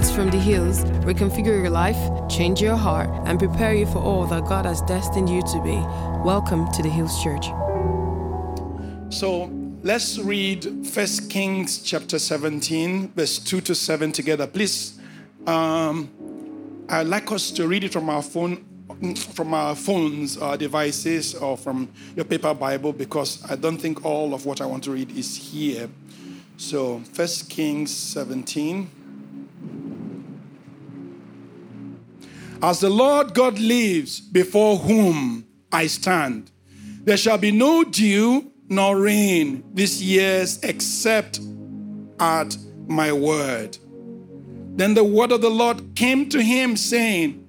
words from the hills reconfigure your life, change your heart, and prepare you for all that God has destined you to be. Welcome to the Hills Church. So let's read First Kings chapter 17, verse 2 to 7 together. Please, um, I'd like us to read it from our phone, from our phones, our devices, or from your paper Bible, because I don't think all of what I want to read is here. So, First Kings 17. As the Lord God lives, before whom I stand, there shall be no dew nor rain this years except at my word. Then the word of the Lord came to him, saying,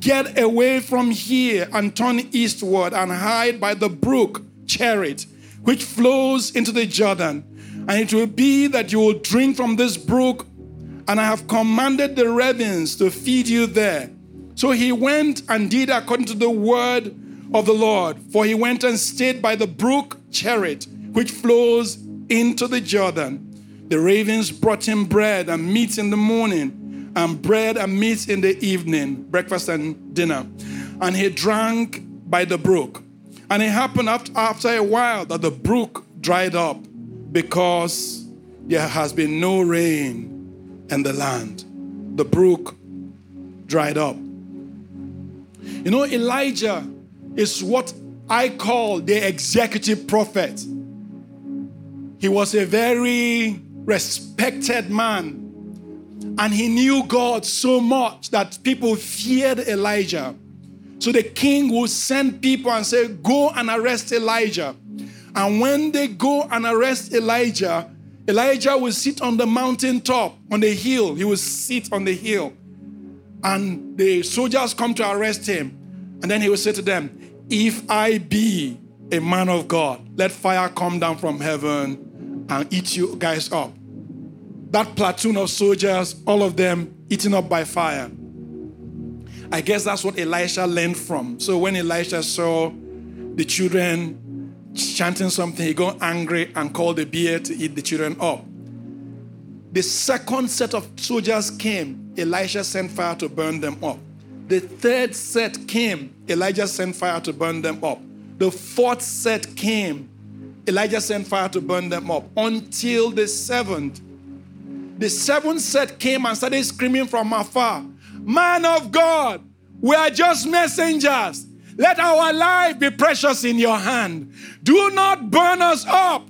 Get away from here and turn eastward and hide by the brook Cherith, which flows into the Jordan. And it will be that you will drink from this brook, and I have commanded the ravens to feed you there. So he went and did according to the word of the Lord, for he went and stayed by the brook Cherith, which flows into the Jordan. The ravens brought him bread and meat in the morning, and bread and meat in the evening, breakfast and dinner. And he drank by the brook. And it happened after a while that the brook dried up because there has been no rain in the land. The brook dried up. You know, Elijah is what I call the executive prophet. He was a very respected man. And he knew God so much that people feared Elijah. So the king would send people and say, Go and arrest Elijah. And when they go and arrest Elijah, Elijah will sit on the mountaintop, on the hill. He will sit on the hill. And the soldiers come to arrest him. And then he will say to them, If I be a man of God, let fire come down from heaven and eat you guys up. That platoon of soldiers, all of them eaten up by fire. I guess that's what Elisha learned from. So when Elisha saw the children chanting something, he got angry and called the bear to eat the children up. The second set of soldiers came, Elisha sent fire to burn them up. The third set came, Elijah sent fire to burn them up. The fourth set came, Elijah sent fire to burn them up until the seventh. The seventh set came and started screaming from afar, Man of God, we are just messengers. Let our life be precious in your hand. Do not burn us up.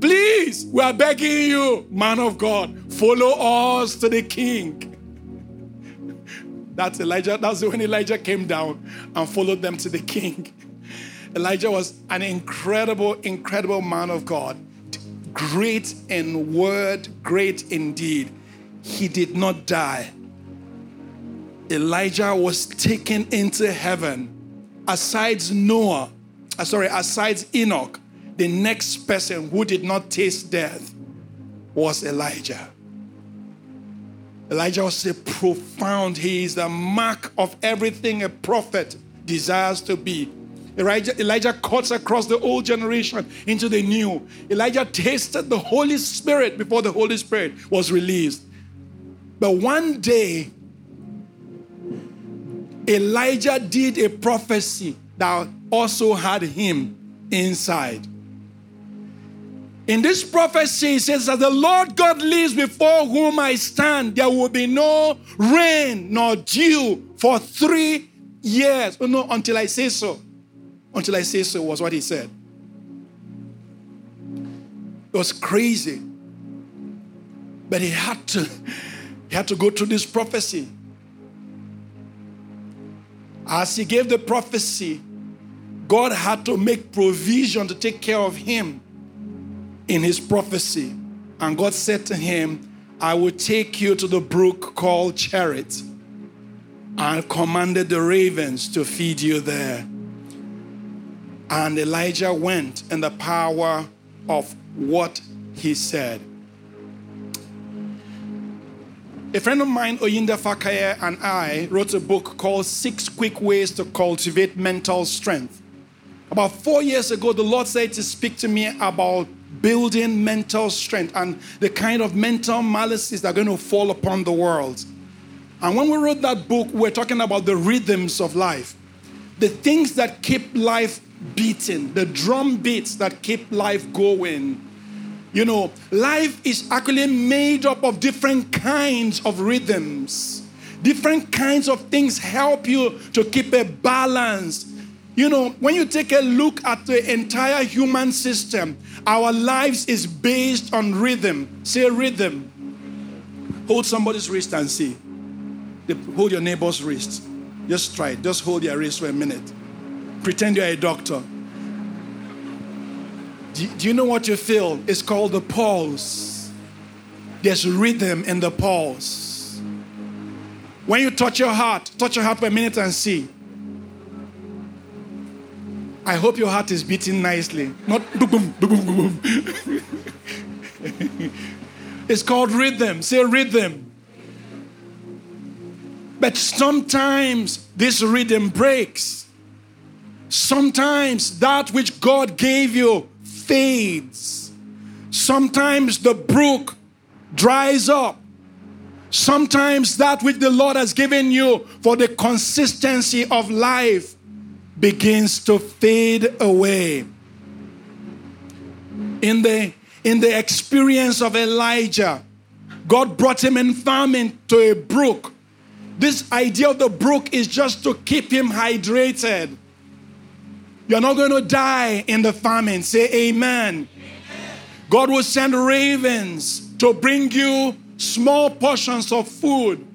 Please, we are begging you, man of God, follow us to the king. That's Elijah. That's when Elijah came down and followed them to the king. Elijah was an incredible, incredible man of God. Great in word, great indeed. He did not die. Elijah was taken into heaven. Asides Noah, uh, sorry, asides Enoch, the next person who did not taste death was Elijah. Elijah was a profound, he is the mark of everything a prophet desires to be. Elijah, Elijah cuts across the old generation into the new. Elijah tasted the Holy Spirit before the Holy Spirit was released. But one day, Elijah did a prophecy that also had him inside. In this prophecy, it says that the Lord God lives before whom I stand. There will be no rain nor dew for three years. Oh, no, until I say so. Until I say so was what he said. It was crazy. But he had to, he had to go through this prophecy. As he gave the prophecy, God had to make provision to take care of him in his prophecy. And God said to him, I will take you to the brook called Cherith and commanded the ravens to feed you there. And Elijah went in the power of what he said. A friend of mine, Oyinda Fakaye, and I wrote a book called Six Quick Ways to Cultivate Mental Strength. About four years ago, the Lord said to speak to me about building mental strength and the kind of mental malices that are going to fall upon the world. And when we wrote that book, we we're talking about the rhythms of life, the things that keep life beating, the drum beats that keep life going. You know, life is actually made up of different kinds of rhythms. Different kinds of things help you to keep a balance. You know, when you take a look at the entire human system, our lives is based on rhythm. Say rhythm. Hold somebody's wrist and see. Hold your neighbor's wrist. Just try it. Just hold your wrist for a minute. Pretend you're a doctor. Do, do you know what you feel? It's called the pulse. There's rhythm in the pulse. When you touch your heart, touch your heart for a minute and see. I hope your heart is beating nicely. Not boom, boom, boom, boom, it's called rhythm. Say rhythm. But sometimes this rhythm breaks. Sometimes that which God gave you fades. Sometimes the brook dries up. Sometimes that which the Lord has given you for the consistency of life begins to fade away. In the, in the experience of Elijah, God brought him in famine to a brook this idea of the brook is just to keep him hydrated. You're not going to die in the famine. Say amen. amen. God will send ravens to bring you small portions of food.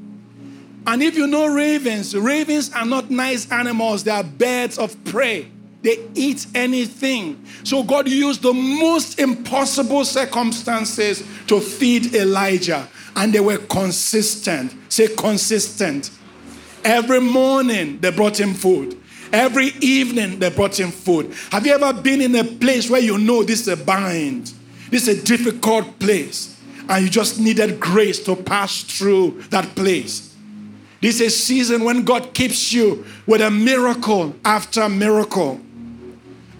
And if you know ravens, ravens are not nice animals, they are birds of prey. They eat anything. So God used the most impossible circumstances to feed Elijah and they were consistent. Say consistent. Every morning they brought him food. Every evening they brought him food. Have you ever been in a place where you know this is a bind? This is a difficult place. And you just needed grace to pass through that place. This is a season when God keeps you with a miracle after miracle.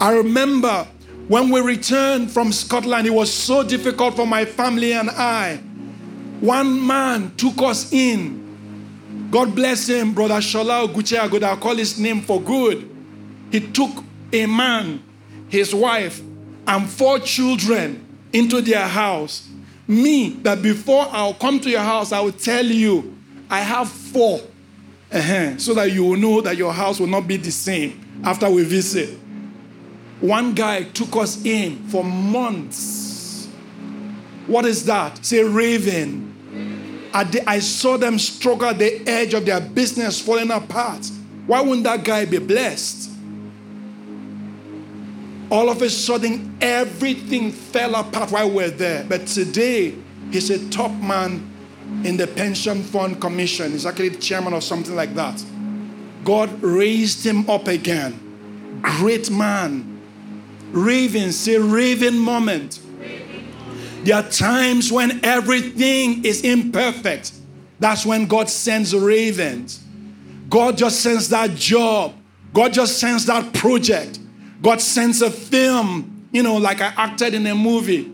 I remember when we returned from Scotland, it was so difficult for my family and I one man took us in. God bless him, Brother Shola Oguche I'll call his name for good. He took a man, his wife, and four children into their house. Me, that before I'll come to your house, I will tell you, I have 4 uh-huh, so that you will know that your house will not be the same after we visit. One guy took us in for months. What is that? Say, raven. I saw them struggle at the edge of their business falling apart. Why wouldn't that guy be blessed? All of a sudden, everything fell apart while we we're there. But today, he's a top man in the Pension Fund Commission. He's actually the chairman or something like that. God raised him up again. Great man. Raven, say raven moment. There are times when everything is imperfect. That's when God sends ravens. God just sends that job. God just sends that project. God sends a film, you know, like I acted in a movie.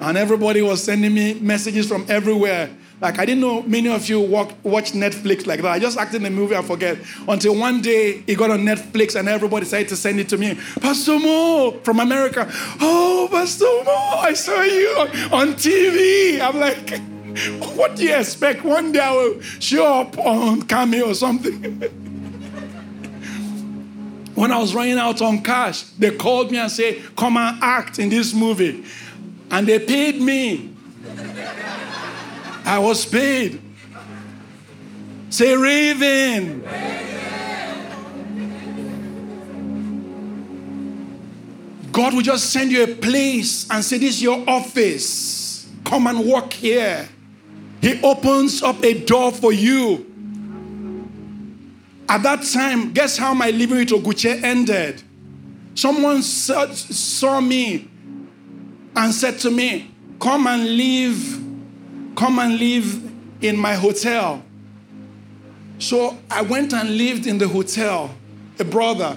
And everybody was sending me messages from everywhere. Like, I didn't know many of you walk, watch Netflix like that. I just acted in the movie, I forget. Until one day it got on Netflix and everybody decided to send it to me. Pastor Mo from America. Oh, Pastor Mo, I saw you on, TV. I'm like, what do you expect? One day I will show up on Cameo or something. when I was running out on cash, they called me and said, Come and act in this movie. And they paid me. I was paid. Say, Raven. God will just send you a place and say, This is your office. Come and work here. He opens up a door for you. At that time, guess how my living with Oguche ended? Someone saw, saw me and said to me, Come and live come and live in my hotel. So I went and lived in the hotel. A brother,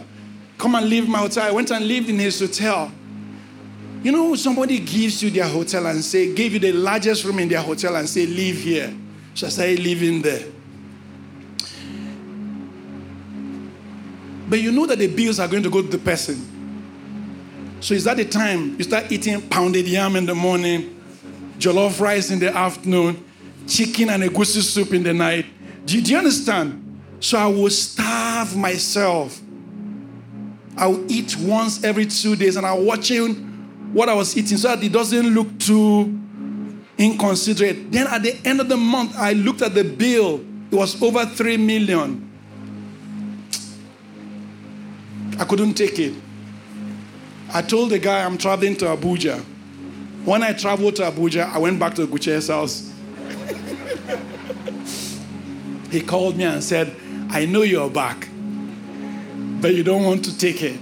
come and live in my hotel. I went and lived in his hotel. You know, somebody gives you their hotel and say, gave you the largest room in their hotel and say, live here. So I live living there. But you know that the bills are going to go to the person. So is that the time you start eating pounded yam in the morning, jollof rice in the afternoon, chicken and a egusi soup in the night? Do, do you understand? So I will starve myself. I will eat once every two days and I'm watching what I was eating so that it doesn't look too inconsiderate. Then at the end of the month, I looked at the bill. It was over three million. I couldn't take it. I told the guy I'm traveling to Abuja. When I traveled to Abuja, I went back to Guche's house. he called me and said, I know you're back, but you don't want to take it.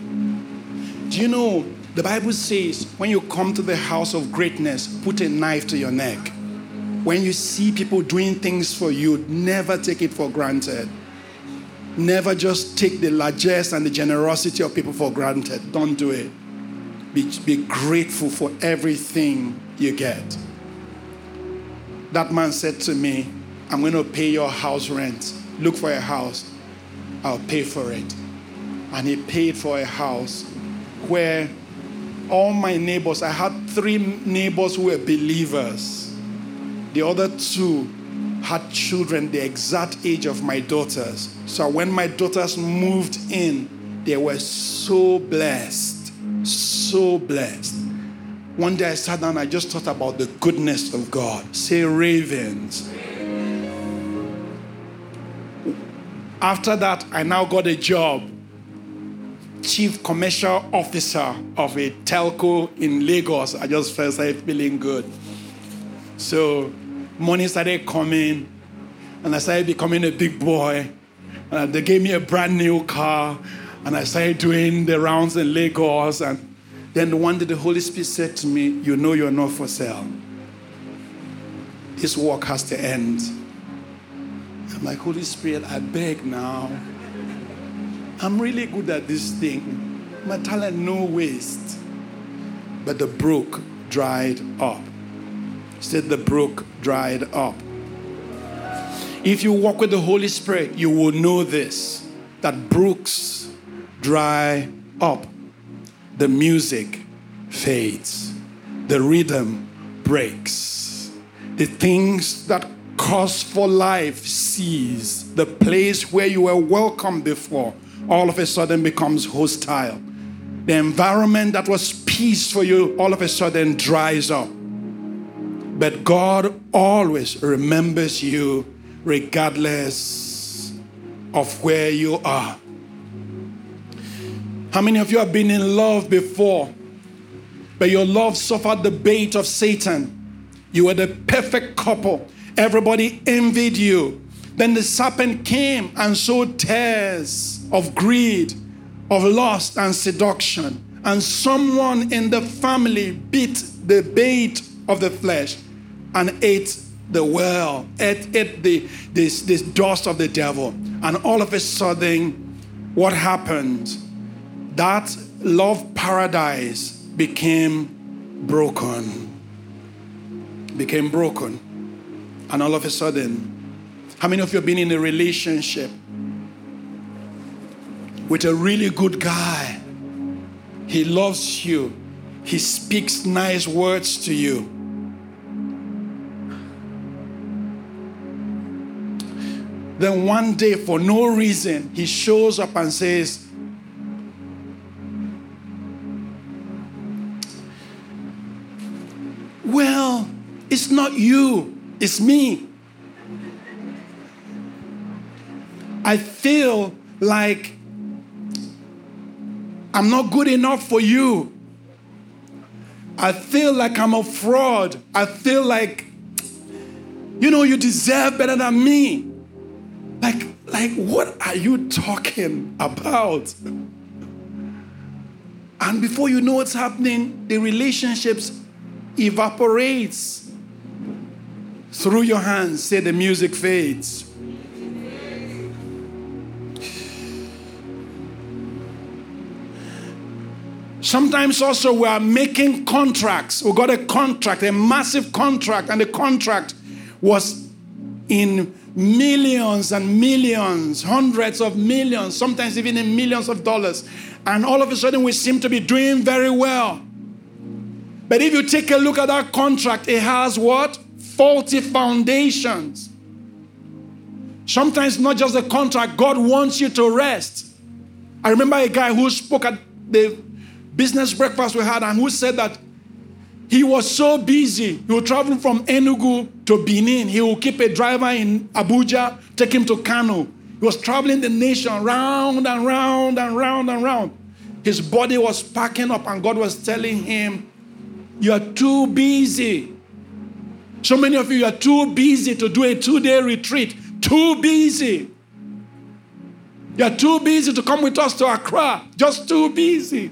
Do you know the Bible says when you come to the house of greatness, put a knife to your neck. When you see people doing things for you, never take it for granted. Never just take the largesse and the generosity of people for granted. Don't do it. Be, be grateful for everything you get. That man said to me, I'm going to pay your house rent. Look for a house. I'll pay for it. And he paid for a house where all my neighbors, I had three neighbors who were believers. The other two had children the exact age of my daughters. So when my daughters moved in, they were so blessed, so blessed. One day I sat down, I just thought about the goodness of God. Say, ravens. After that, I now got a job chief commercial officer of a telco in Lagos. I just felt started feeling good. So money started coming, and I started becoming a big boy. They gave me a brand new car, and I started doing the rounds in Lagos. And then one day the Holy Spirit said to me, You know you're not for sale. This work has to end. I'm like, Holy Spirit, I beg now. I'm really good at this thing. My talent, no waste. But the brook dried up. Said the brook dried up. If you walk with the Holy Spirit, you will know this that brooks dry up. The music fades, the rhythm breaks. The things that cause for life cease. The place where you were welcome before all of a sudden becomes hostile. The environment that was peace for you all of a sudden dries up. But God always remembers you regardless of where you are. How many of you have been in love before, but your love suffered the bait of Satan? You were the perfect couple. Everybody envied you. Then the serpent came and sowed tares of greed, of lust, and seduction. And someone in the family bit the bait of the flesh and ate the well, ate, ate the, this, this dust of the devil. And all of a sudden, what happened? That love paradise became broken. Became broken. And all of a sudden, how many of you have been in a relationship with a really good guy? He loves you, he speaks nice words to you. Then one day, for no reason, he shows up and says, it's not you, it's me. I feel like I'm not good enough for you. I feel like I'm a fraud. I feel like, you know, you deserve better than me. Like, like, what are you talking about? And before you know what's happening, the relationships evaporates through your hands. Say the music fades. Sometimes also we are making contracts. We got a contract, a massive contract, and the contract was in millions and millions, hundreds of millions, sometimes even in millions of dollars. And all of a sudden, we seem to be doing very well. But if you take a look at that contract, it has what? Faulty foundations. Sometimes not just the contract, God wants you to rest. I remember a guy who spoke at the business breakfast we had and who said that he was so busy. He would travel from Enugu to Benin. He would keep a driver in Abuja, take him to Kano. He was traveling the nation round and round and round and round. His body was packing up, and God was telling him, You are too busy. So many of you are too busy to do a two day retreat too busy. You're too busy to come with us to Accra. Just too busy.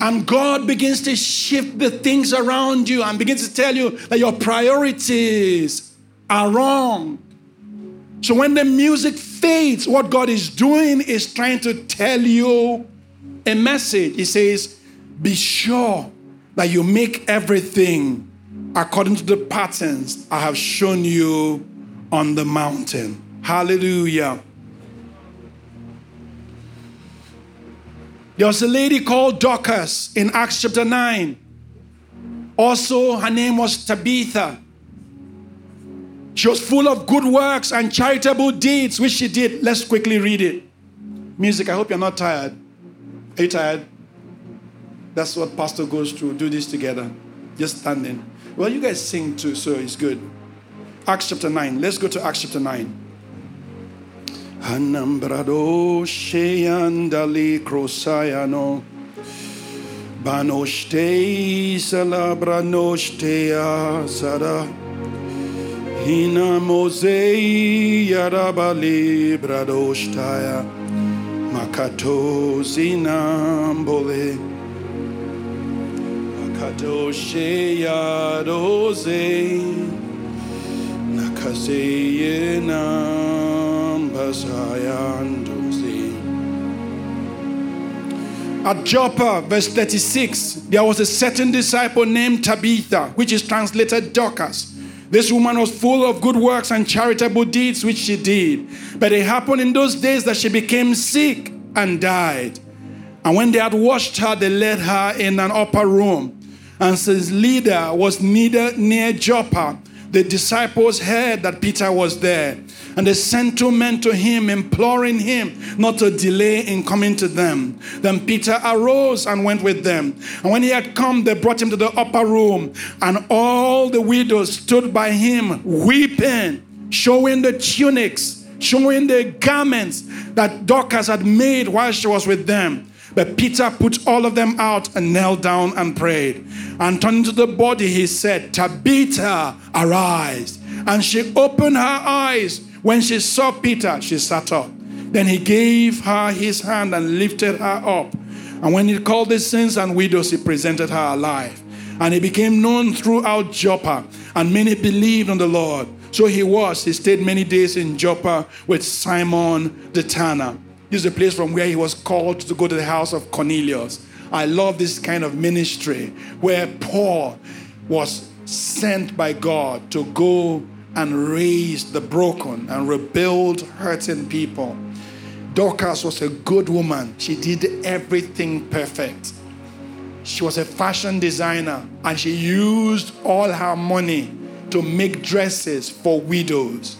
And God begins to shift the things around you and begins to tell you that your priorities are wrong. So when the music fades, what God is doing is trying to tell you a message. He says, Be sure that you make everything according to the patterns I have shown you on the mountain. Hallelujah. There was a lady called Dorcas in Acts chapter 9. Also, her name was Tabitha. She was full of good works and charitable deeds, which she did. Let's quickly read it. Music, I hope you're not tired. Are you tired? That's what Pastor goes through. Do this together. Just standing. Well, you guys sing too, so it's good. Acts chapter 9. Let's go to Acts chapter 9. Anambrado sheyandali krosayano banoste salabranostea sada hina mosei yarabali bradostaya makato zinambole Kadoshe Yadose Nakaseye At Joppa, verse 36, there was a certain disciple named Tabitha, which is translated Dorcas. This woman was full of good works and charitable deeds which she did. But it happened in those days that she became sick and died. And when they had washed her, they led her in an upper room and since Lydda was near, near Joppa, the disciples heard that Peter was there. And they sent two men to him, imploring him not to delay in coming to them. Then Peter arose and went with them. And when he had come, they brought him to the upper room. And all the widows stood by him, weeping, showing the tunics, showing the garments that Dorcas had made while she was with them. But Peter put all of them out and knelt down and prayed. And turning to the body, he said, Tabitha, arise. And she opened her eyes. When she saw Peter, she sat up. Then he gave her his hand and lifted her up. And when he called the saints and widows, he presented her alive. And he became known throughout Joppa, and many believed on the Lord. So he was, he stayed many days in Joppa with Simon the tanner. This is a place from where he was called to go to the house of Cornelius. I love this kind of ministry where Paul was sent by God to go and raise the broken and rebuild hurting people. Dorcas was a good woman. She did everything perfect. She was a fashion designer and she used all her money to make dresses for widows.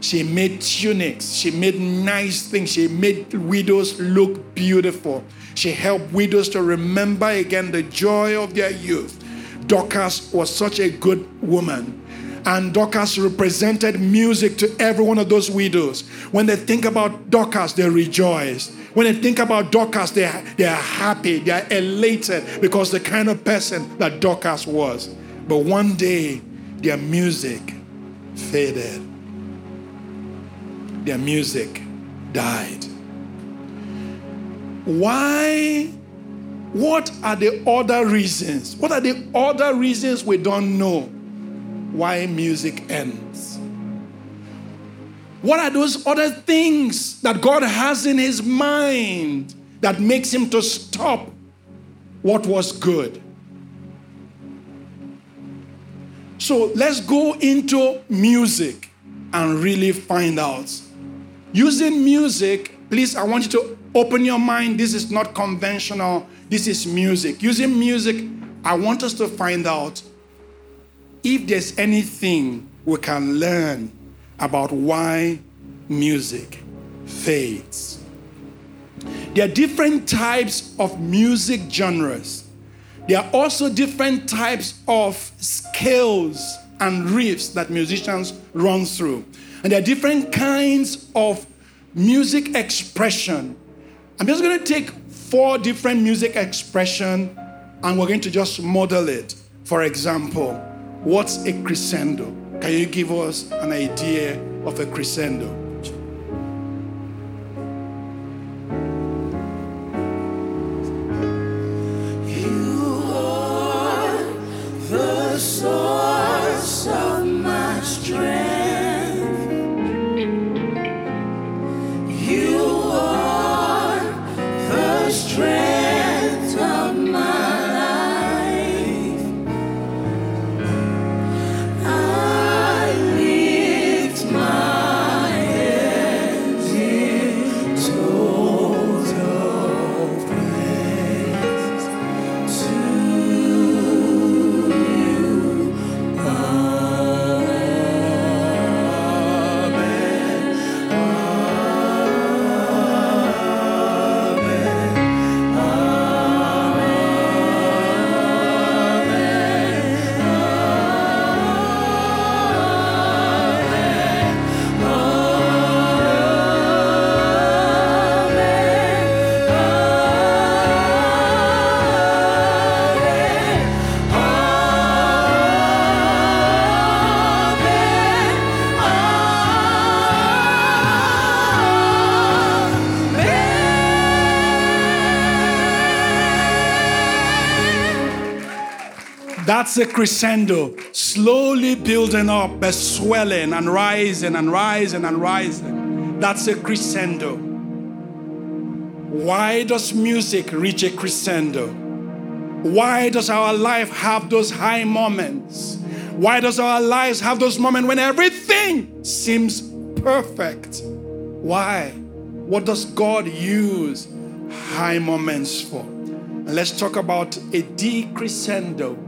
She made tunics. She made nice things. She made widows look beautiful. She helped widows to remember again the joy of their youth. Dorcas was such a good woman. And Dorcas represented music to every one of those widows. When they think about Dorcas, they rejoice. When they think about Dorcas, they they are happy, they are elated because the kind of person that Dorcas was. But one day, their music faded their music died. Why? What are the other reasons? What are the other reasons we don't know why music ends? What are those other things that God has in his mind that makes him to stop what was good? So let's go into music and really find out. Using music, please, I want you to open your mind. This is not conventional, this is music. Using music, I want us to find out if there's anything we can learn about why music fades. There are different types of music genres. There are also different types of scales and riffs that musicians run through. And there are different kinds of music expression. I'm just going to take four different music expression and we're going to just model it. For example, what's a crescendo? Can you give us an idea of a crescendo? That's a crescendo, slowly building up, but swelling and rising and rising and rising. That's a crescendo. Why does music reach a crescendo? Why does our life have those high moments? Why does our lives have those moments when everything seems perfect? Why? What does God use high moments for? And let's talk about a decrescendo.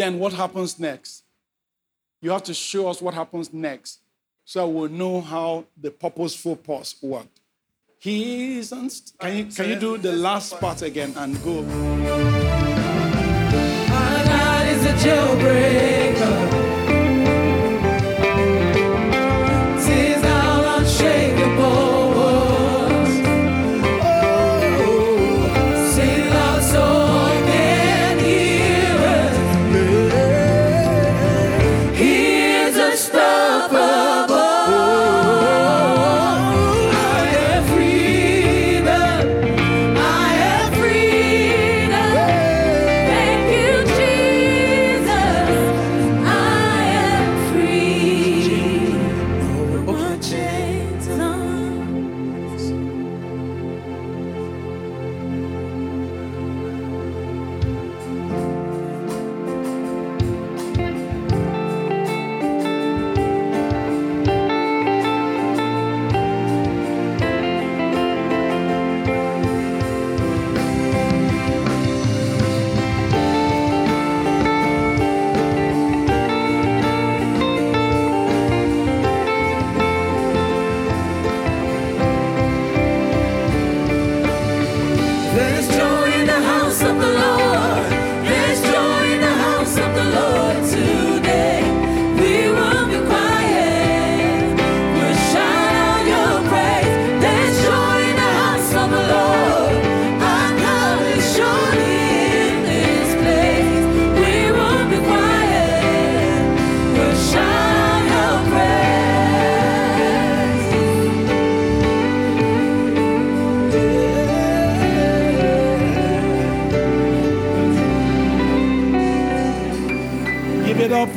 Then what happens next? you have to show us what happens next so we'll know how the purposeful pause worked. He isn't. Can you, can you do the last part again and go? My God is a jailbreaker.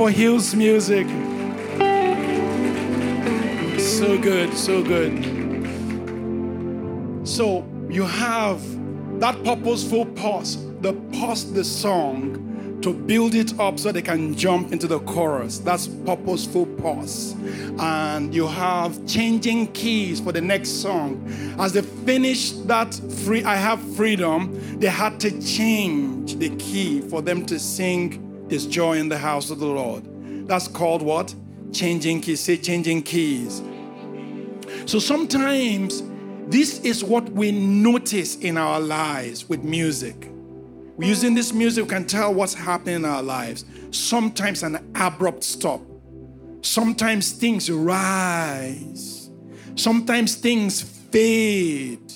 For Hills Music. So good, so good. So you have that purposeful pause, the pause the song to build it up so they can jump into the chorus. That's purposeful pause. And you have changing keys for the next song. As they finish that free I have freedom, they had to change the key for them to sing there's joy in the house of the Lord. That's called what? Changing keys. Say changing keys. So sometimes this is what we notice in our lives with music. Using this music, we can tell what's happening in our lives. Sometimes an abrupt stop. Sometimes things rise. Sometimes things fade.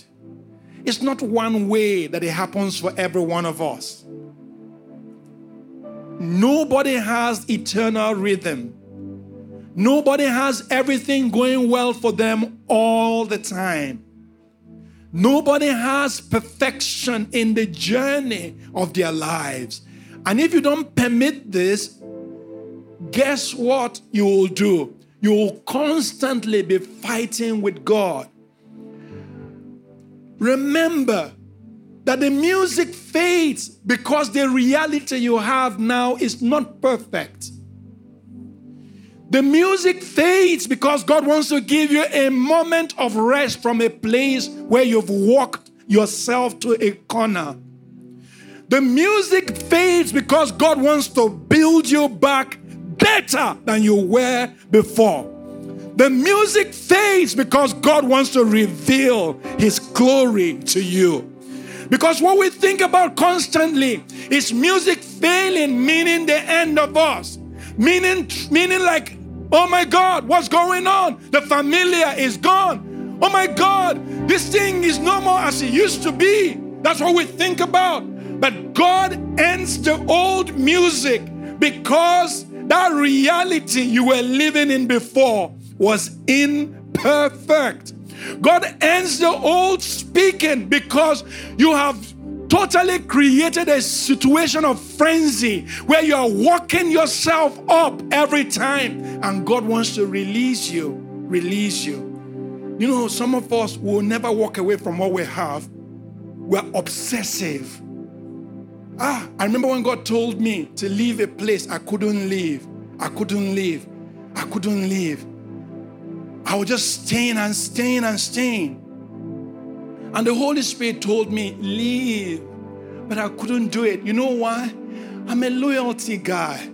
It's not one way that it happens for every one of us. Nobody has eternal rhythm. Nobody has everything going well for them all the time. Nobody has perfection in the journey of their lives. And if you don't permit this, guess what you will do? You will constantly be fighting with God. Remember that the music fades because the reality you have now is not perfect. The music fades because God wants to give you a moment of rest from a place where you've walked yourself to a corner. The music fades because God wants to build you back better than you were before. The music fades because God wants to reveal His glory to you. Because what we think about constantly is music failing, meaning the end of us. Meaning, meaning like, oh my God, what's going on? The familiar is gone. Oh my God, this thing is no more as it used to be. That's what we think about. But God ends the old music because that reality you were living in before was imperfect. God ends the old speaking because you have totally created a situation of frenzy where you are walking yourself up every time, and God wants to release you. Release you. You know, some of us will never walk away from what we have. We're obsessive. Ah, I remember when God told me to leave a place I couldn't leave. I couldn't leave. I couldn't leave. I was just staying and staying and staying. And the Holy Spirit told me, leave. But I couldn't do it. You know why? I'm a loyalty guy.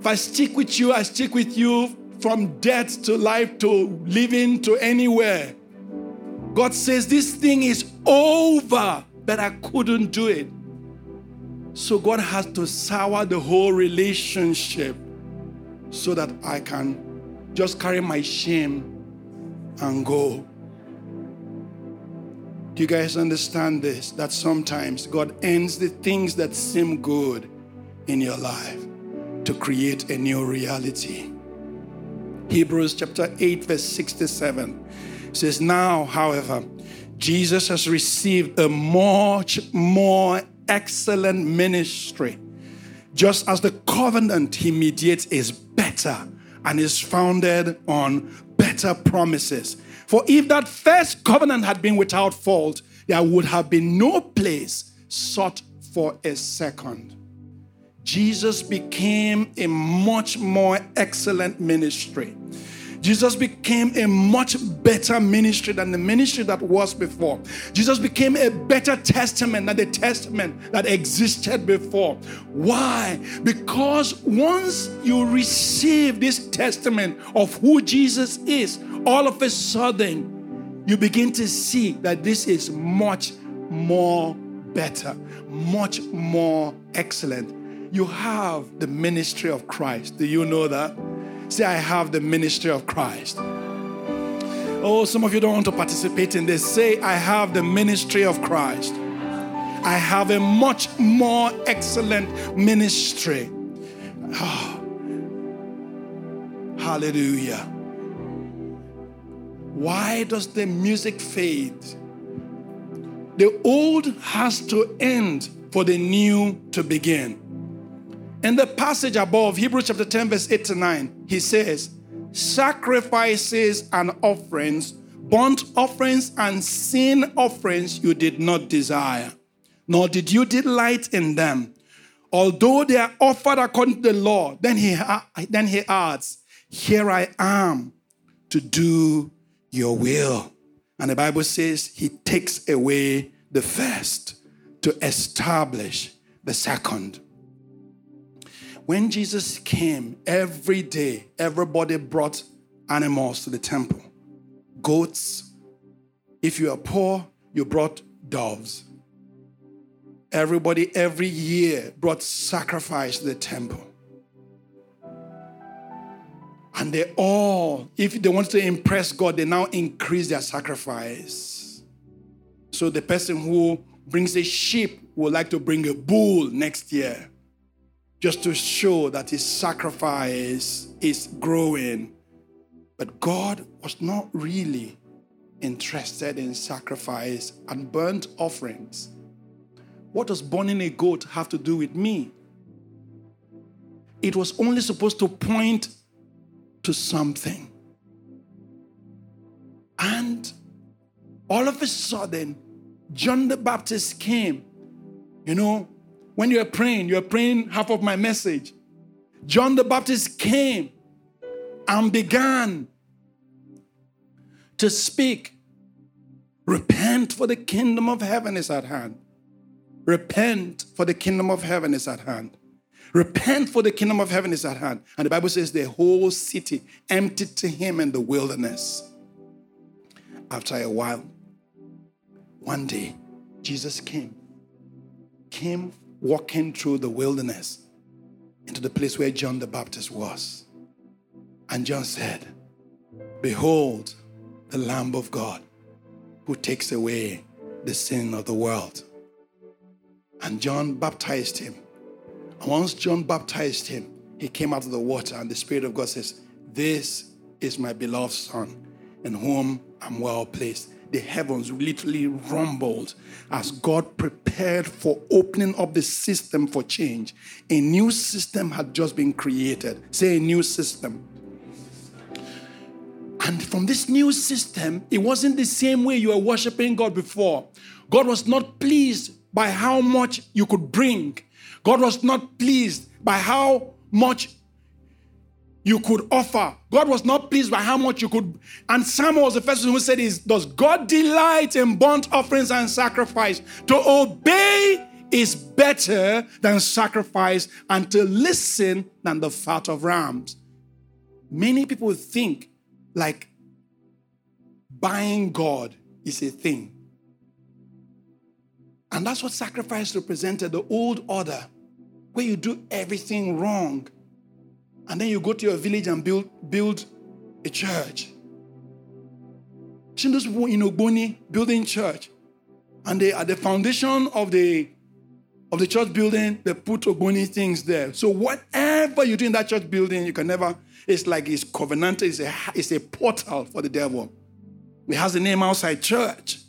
If I stick with you, I stick with you from death to life to living to anywhere. God says this thing is over, but I couldn't do it. So God has to sour the whole relationship so that I can just carry my shame and go. Do you guys understand this? That sometimes God ends the things that seem good in your life to create a new reality. Hebrews chapter 8, verse 67 says, Now, however, Jesus has received a much more excellent ministry. Just as the covenant he mediates is better and is founded on better promises. For if that first covenant had been without fault, there would have been no place sought for a second. Jesus became a much more excellent ministry. Jesus became a much better ministry than the ministry that was before. Jesus became a better testament than the testament that existed before. Why? Because once you receive this testament of who Jesus is, all of a sudden you begin to see that this is much more better, much more excellent. You have the ministry of Christ. Do you know that? Say, I have the ministry of Christ. Oh, some of you don't want to participate in this. Say, I have the ministry of Christ. I have a much more excellent ministry. Oh, hallelujah. Why does the music fade? The old has to end for the new to begin. In the passage above, Hebrews chapter 10, verse 8 to 9, he says, Sacrifices and offerings, burnt offerings and sin offerings you did not desire, nor did you delight in them. Although they are offered according to the law, then he, then he adds, Here I am to do your will. And the Bible says he takes away the first to establish the second. When Jesus came, every day, everybody brought animals to the temple goats. If you are poor, you brought doves. Everybody, every year, brought sacrifice to the temple. And they all, if they wanted to impress God, they now increase their sacrifice. So the person who brings a sheep would like to bring a bull next year just to show that his sacrifice is growing. But God was not really interested in sacrifice and burnt offerings. What does burning a goat have to do with me? It was only supposed to point to something. And all of a sudden, John the Baptist came. You know, when you're praying, you're praying half of my message. John the Baptist came and began to speak. Repent, for the kingdom of heaven is at hand. Repent, for the kingdom of heaven is at hand. Repent, for the kingdom of heaven is at hand. And the Bible says the whole city emptied to him in the wilderness. After a while, one day, Jesus came. Came walking through the wilderness into the place where John the Baptist was. And John said, Behold, the Lamb of God who takes away the sin of the world. And John baptized him. And once John baptized him, he came out of the water, and the Spirit of God says, This is my beloved Son, in whom I'm well placed the heavens literally rumbled as God prepared for opening up the system for change. A new system had just been created. Say a new system. And from this new system, it wasn't the same way you were worshiping God before. God was not pleased by how much you could bring, God was not pleased by how much you could offer. God was not pleased by how much you could. And Samuel was the first one who said, "Is Does God delight in burnt offerings and sacrifice? To obey is better than sacrifice, and to listen than the fat of rams. Many people think like buying God is a thing. And that's what sacrifice represented the old order, where you do everything wrong. And then you go to your village and build, build a church. See those people in Ogboni building church. And they at the foundation of the of the church building, they put Ogboni things there. So whatever you do in that church building, you can never, it's like it's covenanted, it's a, it's a portal for the devil. It has the name outside church.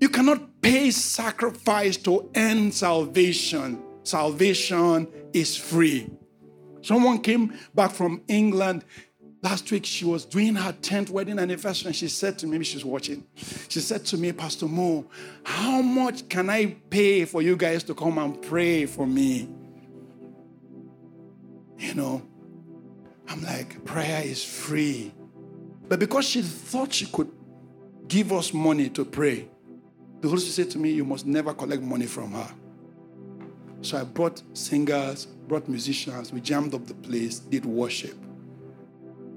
You cannot pay sacrifice to earn salvation. Salvation is free. Someone came back from England last week. She was doing her 10th wedding anniversary, and she said to me, maybe she's watching. She said to me, Pastor Mo, how much can I pay for you guys to come and pray for me? You know, I'm like, prayer is free. But because she thought she could give us money to pray, the Holy Spirit said to me, You must never collect money from her. So I brought singers, brought musicians, we jammed up the place, did worship.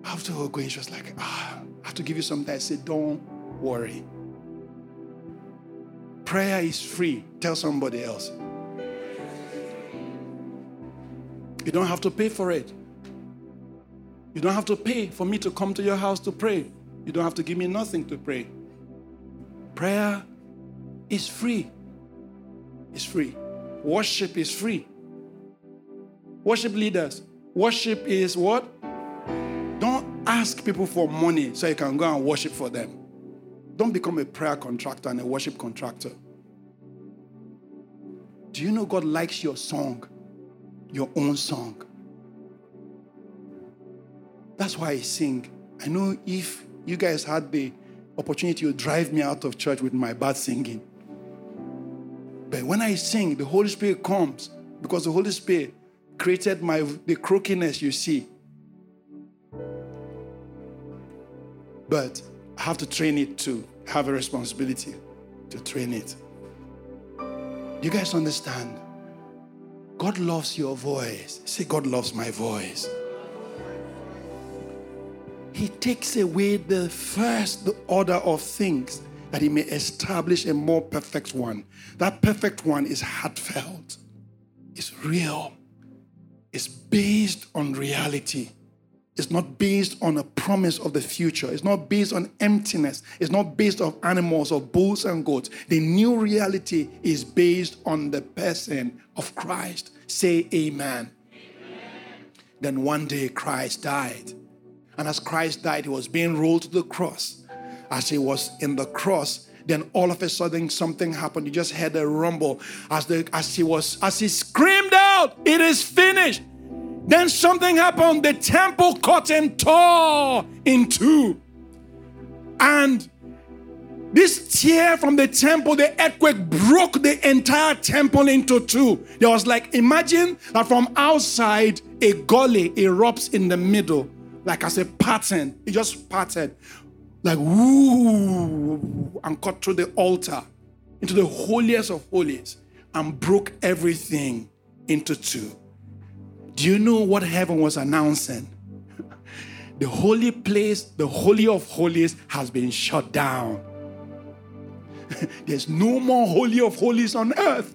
After were going, she was like, ah, I have to give you something. I said, Don't worry. Prayer is free. Tell somebody else. You don't have to pay for it. You don't have to pay for me to come to your house to pray. You don't have to give me nothing to pray. Prayer is free. It's free. Worship is free. Worship leaders. Worship is what? Don't ask people for money so you can go and worship for them. Don't become a prayer contractor and a worship contractor. Do you know God likes your song, your own song? That's why I sing. I know if you guys had the opportunity to drive me out of church with my bad singing. But when I sing, the Holy Spirit comes because the Holy Spirit created my the croakiness you see. But I have to train it to have a responsibility to train it. You guys understand? God loves your voice. Say, God loves my voice. He takes away the first order of things that he may establish a more perfect one. That perfect one is heartfelt, it's real, it's based on reality. It's not based on a promise of the future. It's not based on emptiness. It's not based on animals or bulls and goats. The new reality is based on the person of Christ. Say amen. amen. Then one day Christ died. And as Christ died, he was being rolled to the cross. As he was in the cross, then all of a sudden something happened. You just heard a rumble as the as he was as he screamed out, "It is finished." Then something happened. The temple curtain tore in two. And this tear from the temple, the earthquake broke the entire temple into two. There was like, imagine that from outside, a gully erupts in the middle, like as a pattern. It just parted, like woo, and cut through the altar into the holiest of holies and broke everything into two. Do you know what heaven was announcing? The holy place, the holy of holies, has been shut down. There's no more holy of holies on earth.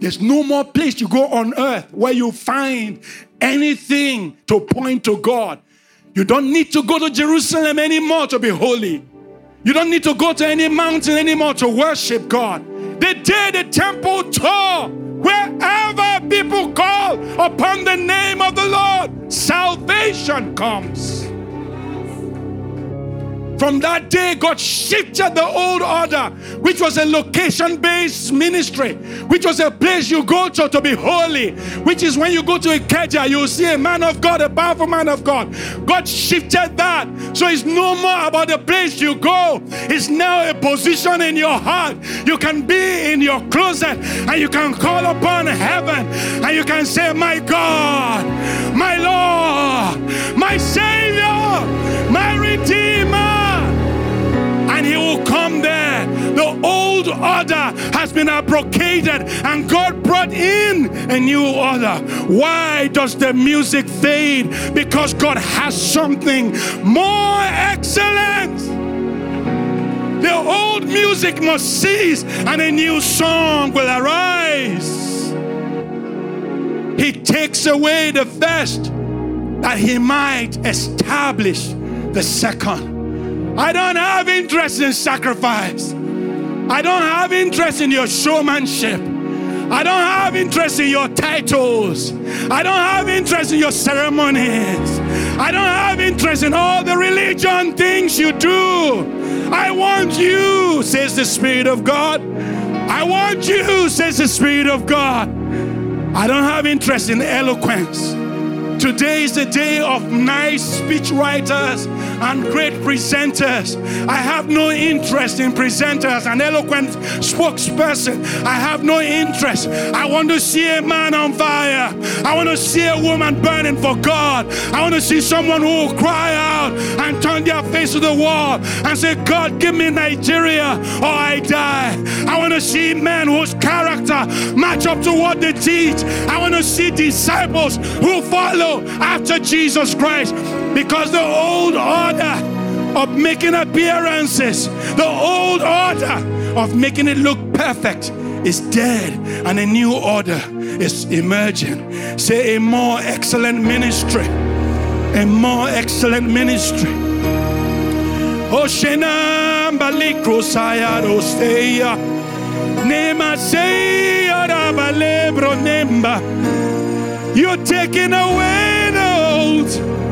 There's no more place to go on earth where you find anything to point to God. You don't need to go to Jerusalem anymore to be holy. You don't need to go to any mountain anymore to worship God. The day the temple tore, wherever people call upon the name of the Lord, salvation comes. From that day, God shifted the old order, which was a location based ministry, which was a place you go to to be holy, which is when you go to a Ikeja, you'll see a man of God, a powerful man of God. God shifted that. So it's no more about the place you go, it's now a position in your heart. You can be in your closet and you can call upon heaven and you can say, My God, my Lord, my Savior, my Redeemer come there. The old order has been abrogated and God brought in a new order. Why does the music fade? Because God has something more excellent. The old music must cease and a new song will arise. He takes away the first that he might establish the second. I don't have interest in sacrifice. I don't have interest in your showmanship. I don't have interest in your titles. I don't have interest in your ceremonies. I don't have interest in all the religion things you do. I want you, says the Spirit of God. I want you, says the Spirit of God. I don't have interest in eloquence. Today is the day of nice speech writers and great presenters. I have no interest in presenters and eloquent spokesperson. I have no interest. I want to see a man on fire. I want to see a woman burning for God. I want to see someone who will cry out and turn their face to the wall and say, God, give me Nigeria or I die. I want to see men whose character match up to what they teach. I want to see disciples who follow after Jesus Christ because the old order of making appearances, the old order of making it look perfect is dead and a new order is emerging. Say a more excellent ministry, a more excellent ministry. You're taking away the old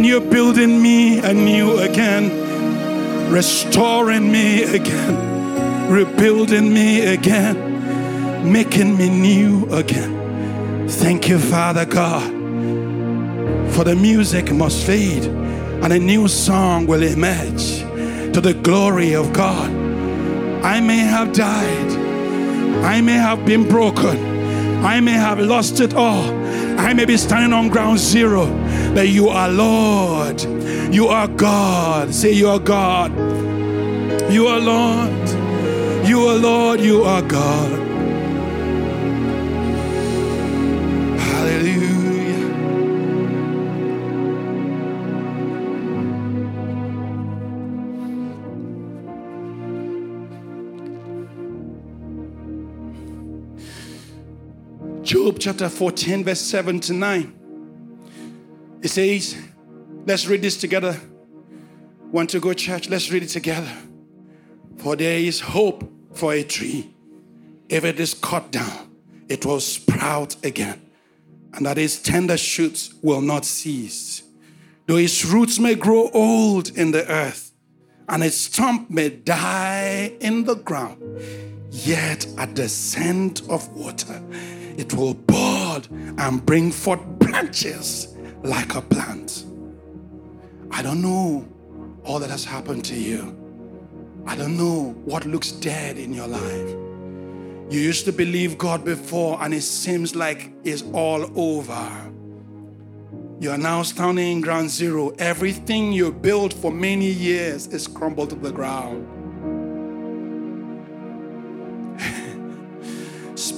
and you're building me anew again, restoring me again, rebuilding me again, making me new again. Thank you, Father God. For the music must fade and a new song will emerge to the glory of God. I may have died, I may have been broken. I may have lost it all. I may be standing on ground zero, but you are Lord. You are God. Say, You are God. You are Lord. You are Lord. You are God. Chapter 14, verse 7 to 9. It says, Let's read this together. Want to go church? Let's read it together. For there is hope for a tree. If it is cut down, it will sprout again, and that its tender shoots will not cease. Though its roots may grow old in the earth, and its stump may die in the ground, yet at the scent of water, it will bud and bring forth branches like a plant. I don't know all that has happened to you. I don't know what looks dead in your life. You used to believe God before, and it seems like it's all over. You are now standing in ground zero. Everything you built for many years is crumbled to the ground.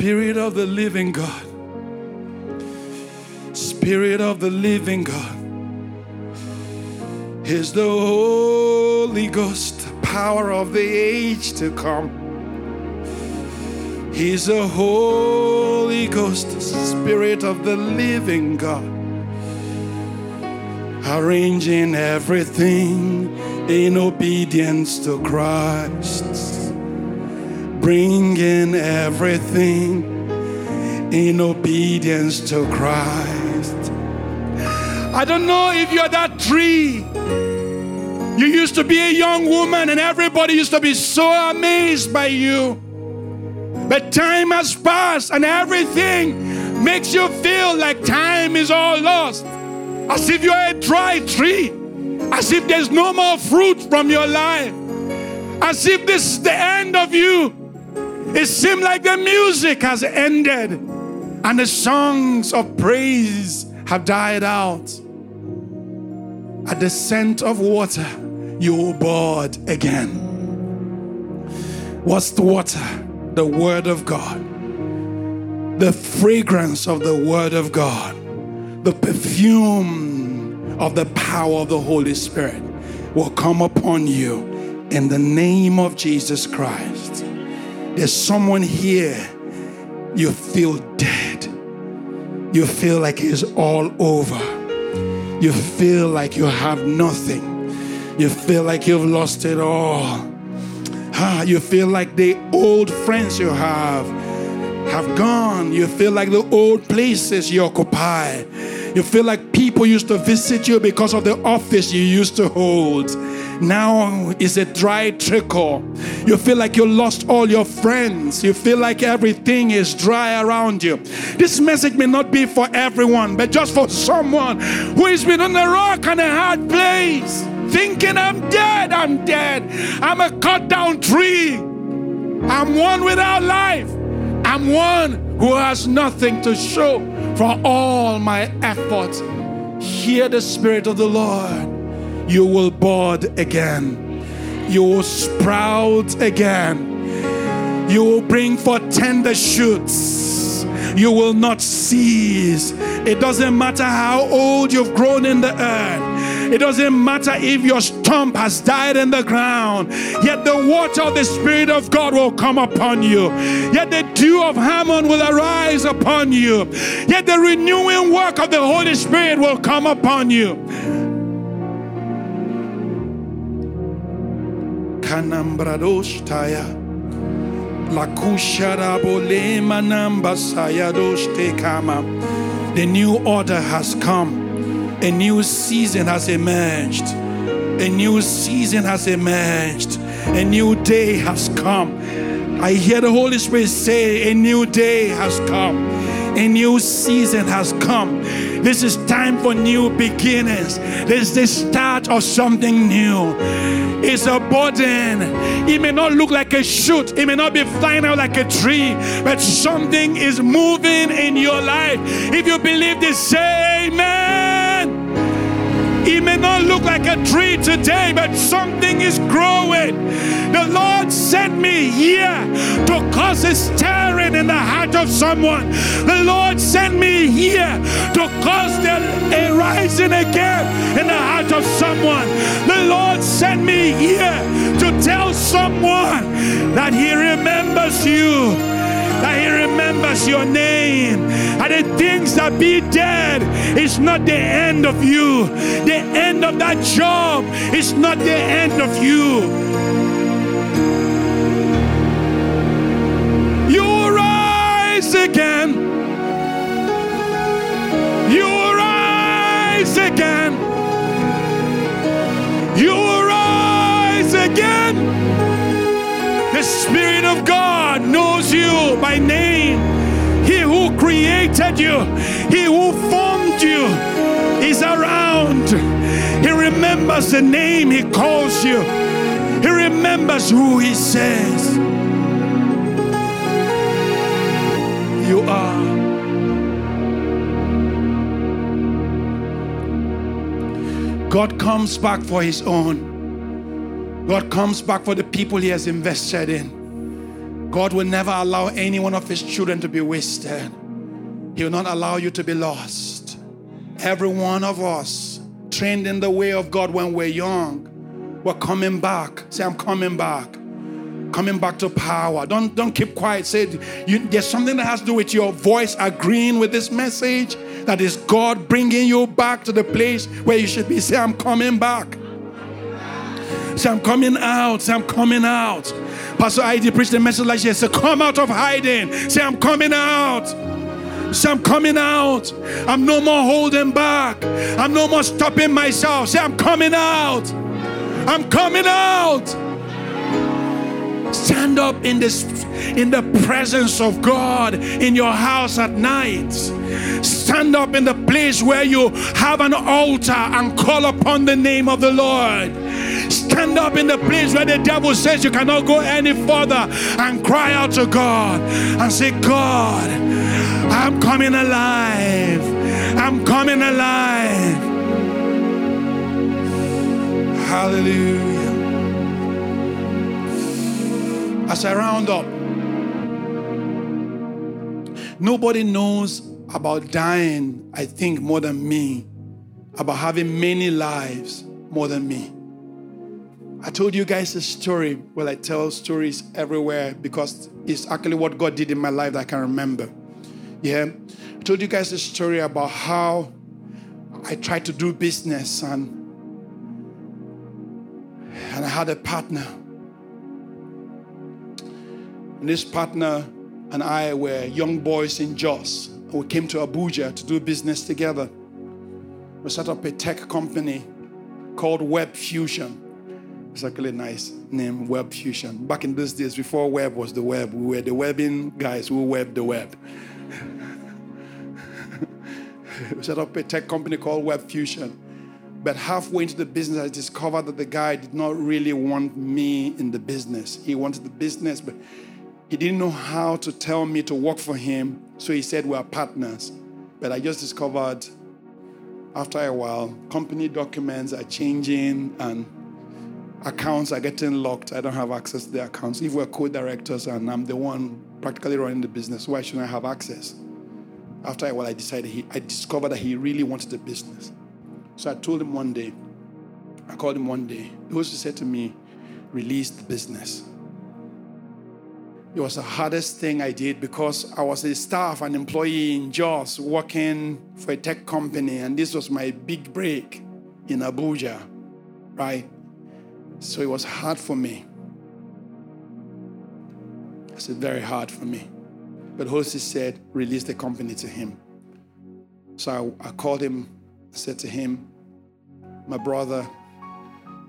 Spirit of the living God. Spirit of the living God. Is the Holy Ghost, power of the age to come. He's the Holy Ghost, Spirit of the living God. Arranging everything in obedience to Christ. Bringing everything in obedience to Christ. I don't know if you're that tree. You used to be a young woman, and everybody used to be so amazed by you. But time has passed, and everything makes you feel like time is all lost. As if you're a dry tree, as if there's no more fruit from your life, as if this is the end of you. It seemed like the music has ended and the songs of praise have died out. At the scent of water, you will board again. What's the water? The Word of God. The fragrance of the Word of God. The perfume of the power of the Holy Spirit will come upon you in the name of Jesus Christ. There's someone here, you feel dead. You feel like it's all over. You feel like you have nothing. You feel like you've lost it all. Ah, you feel like the old friends you have have gone. You feel like the old places you occupy. You feel like people used to visit you because of the office you used to hold. Now is a dry trickle. You feel like you lost all your friends. You feel like everything is dry around you. This message may not be for everyone, but just for someone who has been on the rock and a hard place, thinking, I'm dead, I'm dead. I'm a cut down tree. I'm one without life. I'm one who has nothing to show for all my efforts. Hear the Spirit of the Lord. You will bud again. You will sprout again. You will bring forth tender shoots. You will not cease. It doesn't matter how old you've grown in the earth. It doesn't matter if your stump has died in the ground, yet the water of the Spirit of God will come upon you. Yet the dew of Hermon will arise upon you. Yet the renewing work of the Holy Spirit will come upon you. Kanambradoshtaya. The new order has come. A new season has emerged. A new season has emerged. A new day has come. I hear the Holy Spirit say, A new day has come. A new season has come. This is time for new beginnings. This is the start of something new. It's a burden. It may not look like a shoot, it may not be flying out like a tree, but something is moving in your life. If you believe this, say amen. It may not look like a tree today, but something is growing. The Lord sent me here to cause a stirring in the heart of someone. The Lord sent me here to cause the, a rising again in the heart of someone. The Lord sent me here to tell someone that He remembers you that he remembers your name. And the things that be dead is not the end of you. The end of that job is not the end of you. You rise again. You rise again. You rise again. The Spirit of God knows you by name. He who created you, He who formed you, is around. He remembers the name He calls you, He remembers who He says. You are. God comes back for His own. God comes back for the people He has invested in. God will never allow any one of His children to be wasted. He will not allow you to be lost. Every one of us, trained in the way of God when we're young, we're coming back. Say, I'm coming back. Coming back to power. Don't, don't keep quiet. Say, you, there's something that has to do with your voice agreeing with this message. That is God bringing you back to the place where you should be. Say, I'm coming back. Say, I'm coming out. Say, I'm coming out. Pastor ID preached a message like this. Say, come out of hiding. Say, I'm coming out. Say, I'm coming out. I'm no more holding back. I'm no more stopping myself. Say, I'm coming out. I'm coming out. Stand up in this in the presence of God in your house at night. Stand up in the place where you have an altar and call upon the name of the Lord. Stand up in the place where the devil says you cannot go any further and cry out to God and say, God, I'm coming alive. I'm coming alive. Hallelujah. As I round up, nobody knows about dying, I think, more than me, about having many lives more than me. I told you guys a story. Well, I tell stories everywhere because it's actually what God did in my life that I can remember. Yeah. I told you guys a story about how I tried to do business and and I had a partner. And this partner and I were young boys in Jos. We came to Abuja to do business together. We set up a tech company called Web Fusion. It's a really nice name, Web Fusion. Back in those days, before web was the web, we were the webbing guys who webbed the web. We set up a tech company called Web Fusion. But halfway into the business, I discovered that the guy did not really want me in the business. He wanted the business, but he didn't know how to tell me to work for him. So he said, We're partners. But I just discovered after a while, company documents are changing and accounts are getting locked. I don't have access to the accounts. If we're co directors and I'm the one practically running the business, why shouldn't I have access? After a while, I decided he, I discovered that he really wanted the business. So I told him one day, I called him one day. He also said to me, release the business. It was the hardest thing I did because I was a staff, an employee in Jos, working for a tech company, and this was my big break in Abuja, right? So it was hard for me. I said, very hard for me. But Hosi said, release the company to him. So I, I called him, I said to him, my brother,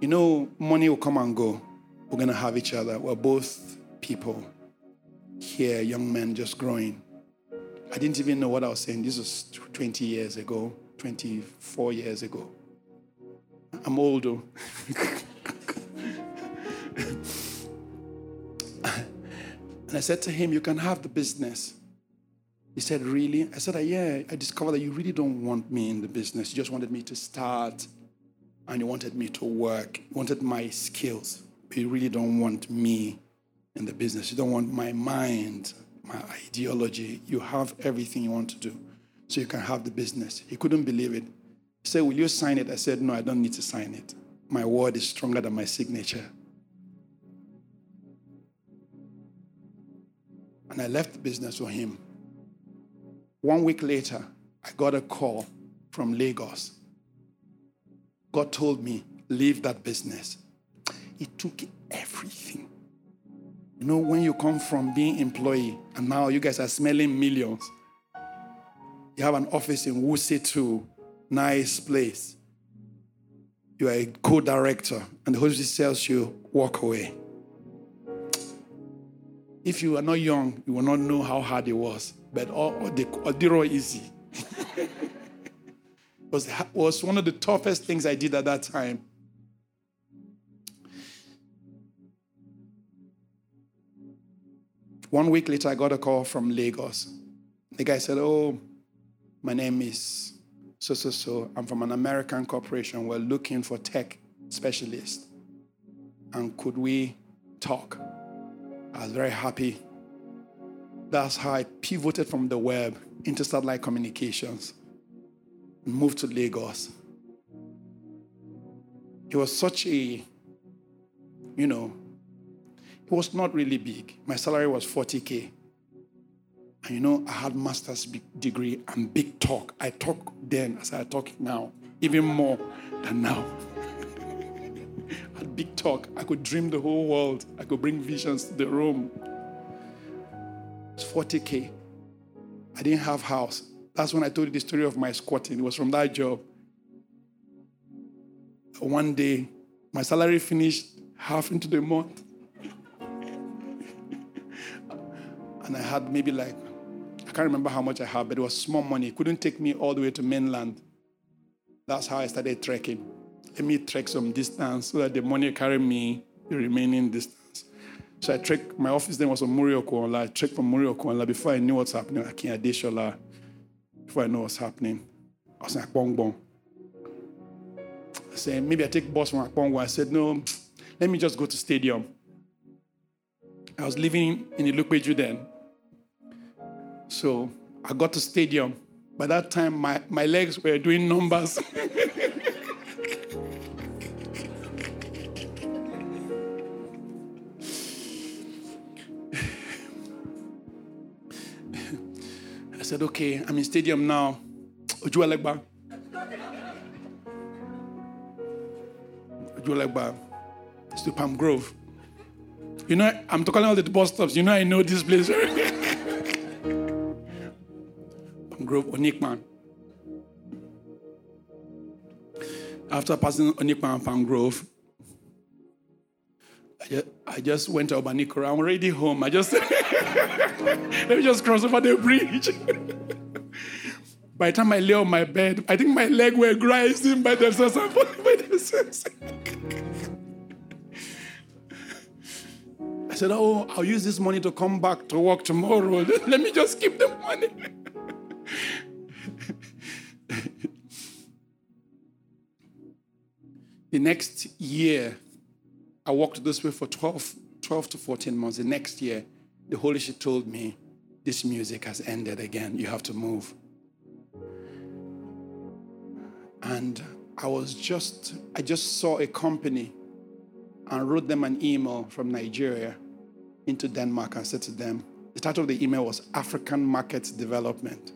you know, money will come and go. We're going to have each other. We're both people here, young men just growing. I didn't even know what I was saying. This was 20 years ago, 24 years ago. I'm old and I said to him, You can have the business. He said, Really? I said, Yeah, I discovered that you really don't want me in the business. You just wanted me to start and you wanted me to work. You wanted my skills, but you really don't want me in the business. You don't want my mind, my ideology. You have everything you want to do. So you can have the business. He couldn't believe it. He said, Will you sign it? I said, No, I don't need to sign it. My word is stronger than my signature. And I left business for him. One week later, I got a call from Lagos. God told me, Leave that business. It took everything. You know, when you come from being employee and now you guys are smelling millions, you have an office in Wuse 2, nice place. You are a co-director, and the Holy tells you, walk away. If you are not young, you will not know how hard it was. But all, all the Odiro easy. was, was one of the toughest things I did at that time. One week later, I got a call from Lagos. The guy said, Oh, my name is so, so, so. I'm from an American corporation. We're looking for tech specialists. And could we talk? I was very happy. That's how I pivoted from the web into satellite communications and moved to Lagos. It was such a, you know, it was not really big. My salary was 40K. And you know, I had master's degree and big talk. I talk then as I talk now, even more than now. Big talk. I could dream the whole world. I could bring visions to the room. It's 40K. I didn't have house. That's when I told you the story of my squatting. It was from that job. One day, my salary finished half into the month. and I had maybe like, I can't remember how much I had, but it was small money. It couldn't take me all the way to mainland. That's how I started trekking. Let me trek some distance so that the money carry me the remaining distance. So I trek, my office then was on Muri Okunola. I trekked from Muri Okunola before I knew what's happening. I came Adeshola before I know what's happening. I was like, bong bong. I said, maybe I take bus from Akpongbon. I said, no, let me just go to stadium. I was living in Ilupeju then. So I got to stadium. By that time, my, my legs were doing numbers. said, okay, I'm in stadium now. Ojuelegba. Ojuelegba. It's to Palm Grove. You know, I'm talking about the bus stops. You know, I know this place. Palm Grove, Onikman. After passing Onikman and Palm Grove, I just, I just went to Obanikoro. I'm already home. I just let me just cross over the bridge. by the time I lay on my bed, I think my leg were grinding by themselves and falling by themselves. I said, Oh, I'll use this money to come back to work tomorrow. Let me just keep the money. the next year, I walked this way for 12, 12 to 14 months. The next year, the Holy Spirit told me, This music has ended again. You have to move. And I was just, I just saw a company and wrote them an email from Nigeria into Denmark and said to them, the title of the email was African Market Development.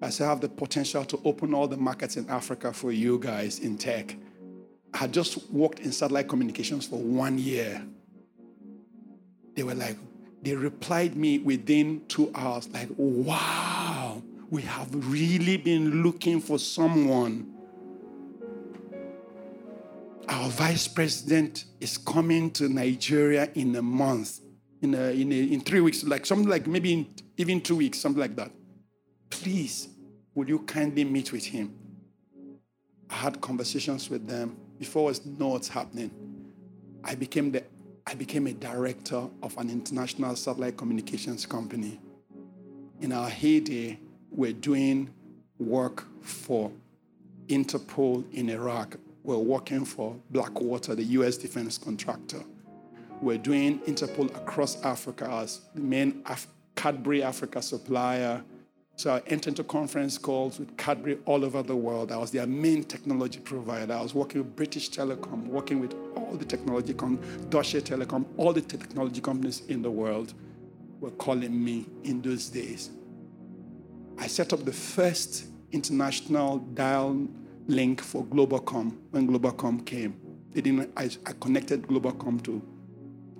I said, I have the potential to open all the markets in Africa for you guys in tech. I had just worked in satellite communications for one year. They were like, they replied me within two hours, like, wow, we have really been looking for someone. Our vice president is coming to Nigeria in a month, in, a, in, a, in three weeks, like something like maybe in, even two weeks, something like that. Please, will you kindly meet with him? I had conversations with them before I know what's happening. I became the I became a director of an international satellite communications company. In our heyday, we're doing work for Interpol in Iraq. We're working for Blackwater, the US defense contractor. We're doing Interpol across Africa as the main Af- Cadbury Africa supplier. So I entered into conference calls with Cadbury all over the world. I was their main technology provider. I was working with British Telecom, working with all the technology, com- Deutsche Telekom, all the technology companies in the world were calling me in those days. I set up the first international dial link for Globacom when Globacom came. They didn't, I, I connected Globacom to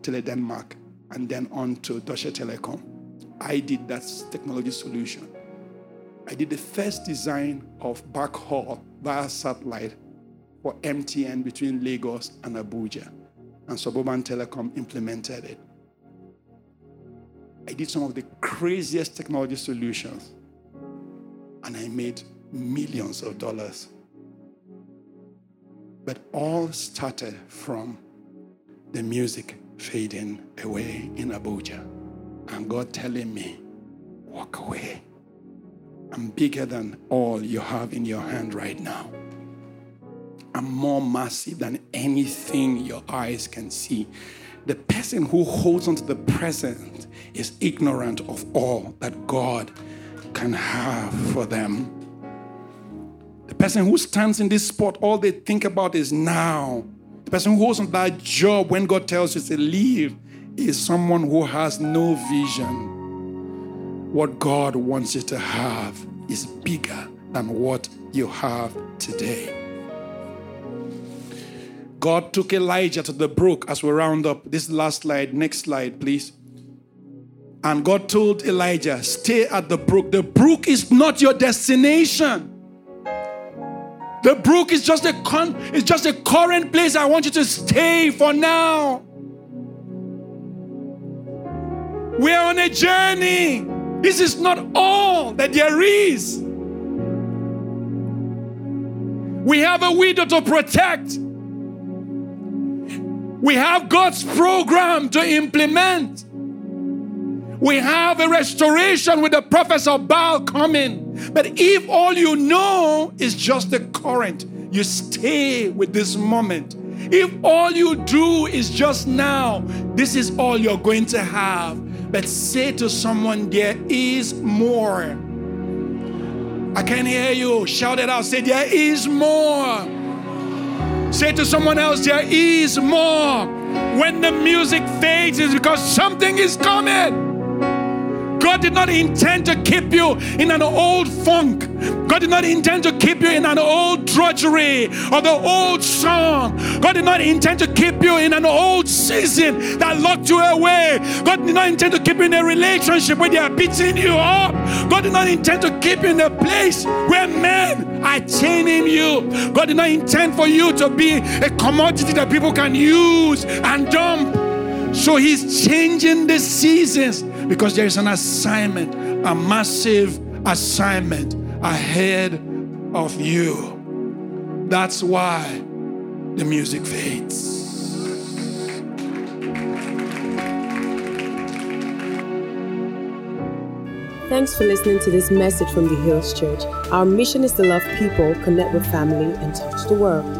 Tele Denmark and then on to Deutsche Telekom. I did that technology solution. I did the first design of backhaul via satellite for MTN between Lagos and Abuja, and Suburban Telecom implemented it. I did some of the craziest technology solutions, and I made millions of dollars. But all started from the music fading away in Abuja, and God telling me, walk away. I'm bigger than all you have in your hand right now. I'm more massive than anything your eyes can see. The person who holds on to the present is ignorant of all that God can have for them. The person who stands in this spot, all they think about is now. The person who holds on that job when God tells you to leave is someone who has no vision what God wants you to have is bigger than what you have today. God took Elijah to the brook as we round up. This last slide, next slide, please. And God told Elijah, Stay at the brook. The brook is not your destination. The brook is just a con- it's just a current place I want you to stay for now. We're on a journey. This is not all that there is. We have a widow to protect. We have God's program to implement. We have a restoration with the prophets of Baal coming. But if all you know is just the current, you stay with this moment If all you do is just now, this is all you're going to have. But say to someone, there is more. I can hear you. Shout it out. Say, there is more. Say to someone else, there is more. When the music fades, it's because something is coming. God did not intend to keep you in an old funk. God did not intend to keep you in an old drudgery or the old song. God did not intend to keep you in an old season that locked you away. God did not intend to keep you in a relationship where they are beating you up. God did not intend to keep you in a place where men are chaining you. God did not intend for you to be a commodity that people can use and dump. So he's changing the seasons because there is an assignment, a massive assignment ahead of you. That's why the music fades. Thanks for listening to this message from the Hills Church. Our mission is to love people, connect with family, and touch the world.